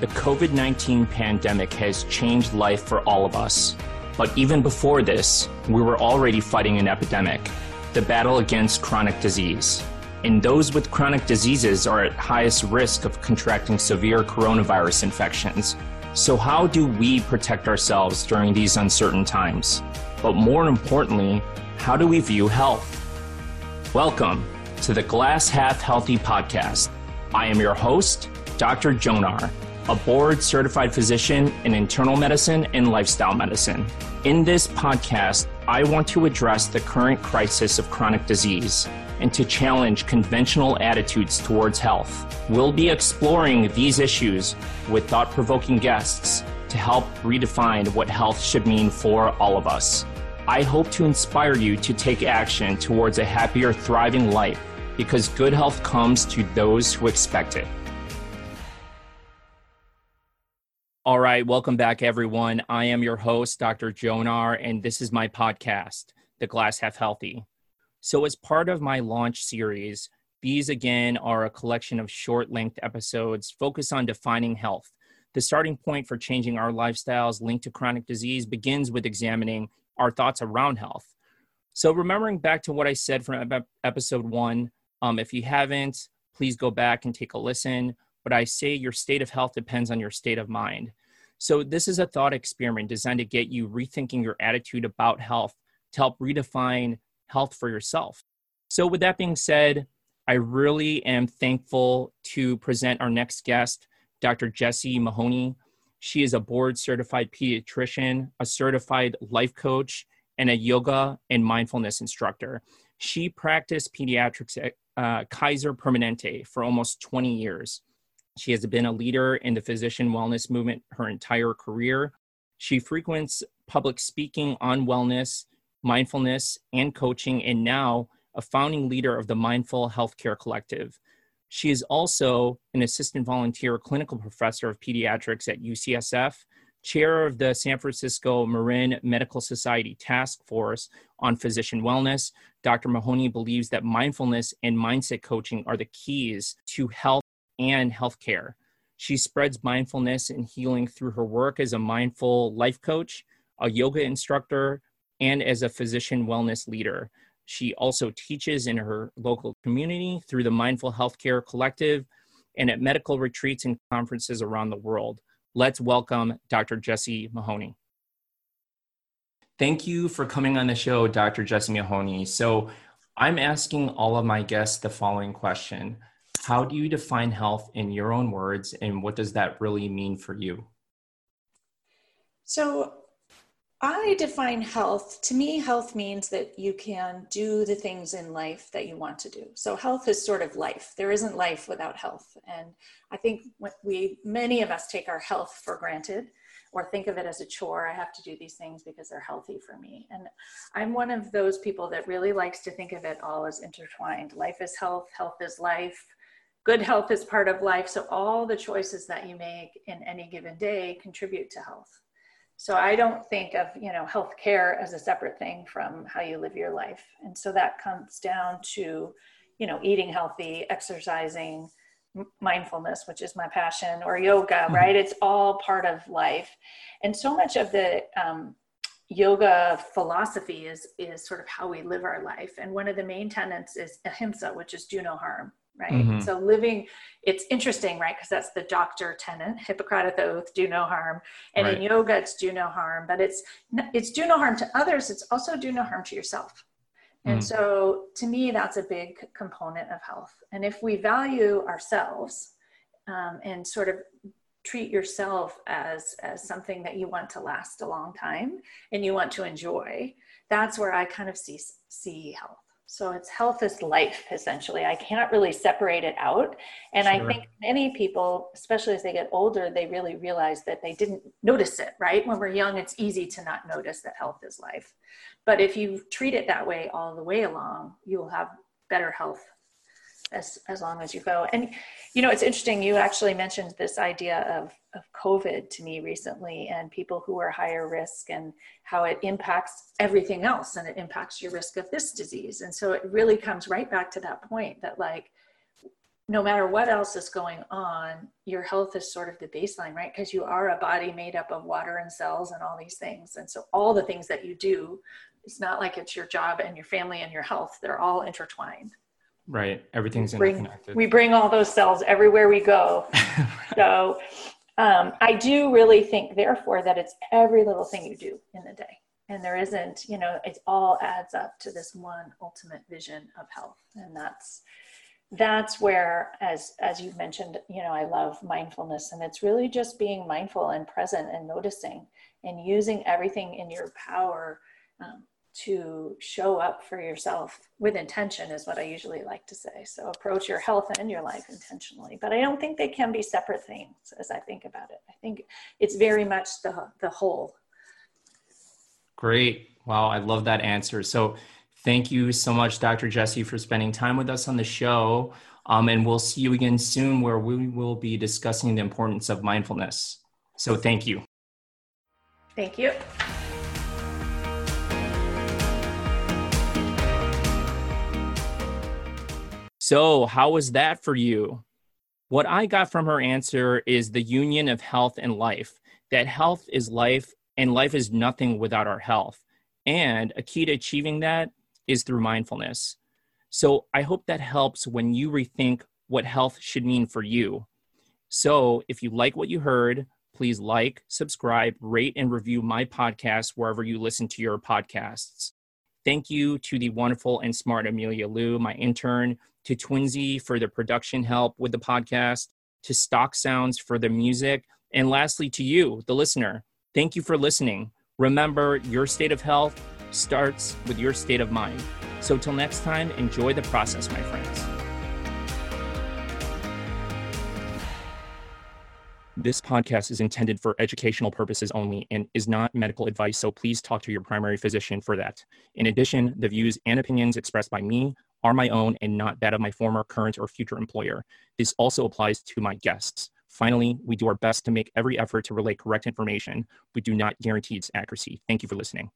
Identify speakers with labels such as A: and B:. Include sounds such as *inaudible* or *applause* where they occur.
A: The COVID 19 pandemic has changed life for all of us. But even before this, we were already fighting an epidemic the battle against chronic disease. And those with chronic diseases are at highest risk of contracting severe coronavirus infections. So, how do we protect ourselves during these uncertain times? But more importantly, how do we view health? Welcome to the Glass Half Healthy podcast. I am your host, Dr. Jonar a board certified physician in internal medicine and lifestyle medicine. In this podcast, I want to address the current crisis of chronic disease and to challenge conventional attitudes towards health. We'll be exploring these issues with thought provoking guests to help redefine what health should mean for all of us. I hope to inspire you to take action towards a happier, thriving life because good health comes to those who expect it. Right, welcome back, everyone. I am your host, Dr. Jonar, and this is my podcast, The Glass Half Healthy. So, as part of my launch series, these again are a collection of short length episodes focused on defining health. The starting point for changing our lifestyles linked to chronic disease begins with examining our thoughts around health. So, remembering back to what I said from episode one, um, if you haven't, please go back and take a listen but I say your state of health depends on your state of mind. So, this is a thought experiment designed to get you rethinking your attitude about health to help redefine health for yourself. So, with that being said, I really am thankful to present our next guest, Dr. Jessie Mahoney. She is a board certified pediatrician, a certified life coach, and a yoga and mindfulness instructor. She practiced pediatrics at uh, Kaiser Permanente for almost 20 years. She has been a leader in the physician wellness movement her entire career. She frequents public speaking on wellness, mindfulness, and coaching, and now a founding leader of the Mindful Healthcare Collective. She is also an assistant volunteer clinical professor of pediatrics at UCSF, chair of the San Francisco Marin Medical Society Task Force on Physician Wellness. Dr. Mahoney believes that mindfulness and mindset coaching are the keys to health and healthcare. She spreads mindfulness and healing through her work as a mindful life coach, a yoga instructor, and as a physician wellness leader. She also teaches in her local community through the Mindful Healthcare Collective and at medical retreats and conferences around the world. Let's welcome Dr. Jessie Mahoney. Thank you for coming on the show, Dr. Jessie Mahoney. So, I'm asking all of my guests the following question how do you define health in your own words, and what does that really mean for you?
B: So, I define health. To me, health means that you can do the things in life that you want to do. So, health is sort of life. There isn't life without health. And I think we, many of us take our health for granted or think of it as a chore. I have to do these things because they're healthy for me. And I'm one of those people that really likes to think of it all as intertwined. Life is health, health is life good health is part of life. So all the choices that you make in any given day contribute to health. So I don't think of, you know, health care as a separate thing from how you live your life. And so that comes down to, you know, eating healthy, exercising, mindfulness, which is my passion, or yoga, mm-hmm. right? It's all part of life. And so much of the um, yoga philosophy is is sort of how we live our life. And one of the main tenets is ahimsa, which is do no harm right? Mm-hmm. So living, it's interesting, right? Because that's the doctor tenant, Hippocratic oath, do no harm. And right. in yoga, it's do no harm, but it's it's do no harm to others. It's also do no harm to yourself. And mm. so to me, that's a big component of health. And if we value ourselves um, and sort of treat yourself as as something that you want to last a long time and you want to enjoy, that's where I kind of see see health. So it's health is life, essentially. I can't really separate it out. And sure. I think many people, especially as they get older, they really realize that they didn't notice it, right? When we're young, it's easy to not notice that health is life. But if you treat it that way all the way along, you will have better health as as long as you go. And you know, it's interesting. You actually mentioned this idea of of COVID to me recently, and people who are higher risk, and how it impacts everything else, and it impacts your risk of this disease. And so it really comes right back to that point that like no matter what else is going on, your health is sort of the baseline, right? Because you are a body made up of water and cells and all these things. And so all the things that you do, it's not like it's your job and your family and your health. They're all intertwined.
A: Right. Everything's
B: bring,
A: interconnected.
B: We bring all those cells everywhere we go. *laughs* so um, I do really think, therefore, that it's every little thing you do in the day. And there isn't, you know, it all adds up to this one ultimate vision of health. And that's, that's where as as you've mentioned you know i love mindfulness and it's really just being mindful and present and noticing and using everything in your power um, to show up for yourself with intention is what i usually like to say so approach your health and your life intentionally but i don't think they can be separate things as i think about it i think it's very much the the whole
A: great wow i love that answer so Thank you so much, Dr. Jessie, for spending time with us on the show. Um, and we'll see you again soon where we will be discussing the importance of mindfulness. So thank you.
B: Thank you.
A: So, how was that for you? What I got from her answer is the union of health and life, that health is life and life is nothing without our health. And a key to achieving that is through mindfulness. So I hope that helps when you rethink what health should mean for you. So if you like what you heard, please like, subscribe, rate, and review my podcast wherever you listen to your podcasts. Thank you to the wonderful and smart Amelia Liu, my intern, to Twinsy for the production help with the podcast, to Stock Sounds for the music, and lastly to you, the listener. Thank you for listening. Remember, your state of health starts with your state of mind. So, till next time, enjoy the process, my friends. This podcast is intended for educational purposes only and is not medical advice, so please talk to your primary physician for that. In addition, the views and opinions expressed by me are my own and not that of my former, current, or future employer. This also applies to my guests. Finally, we do our best to make every effort to relay correct information. We do not guarantee its accuracy. Thank you for listening.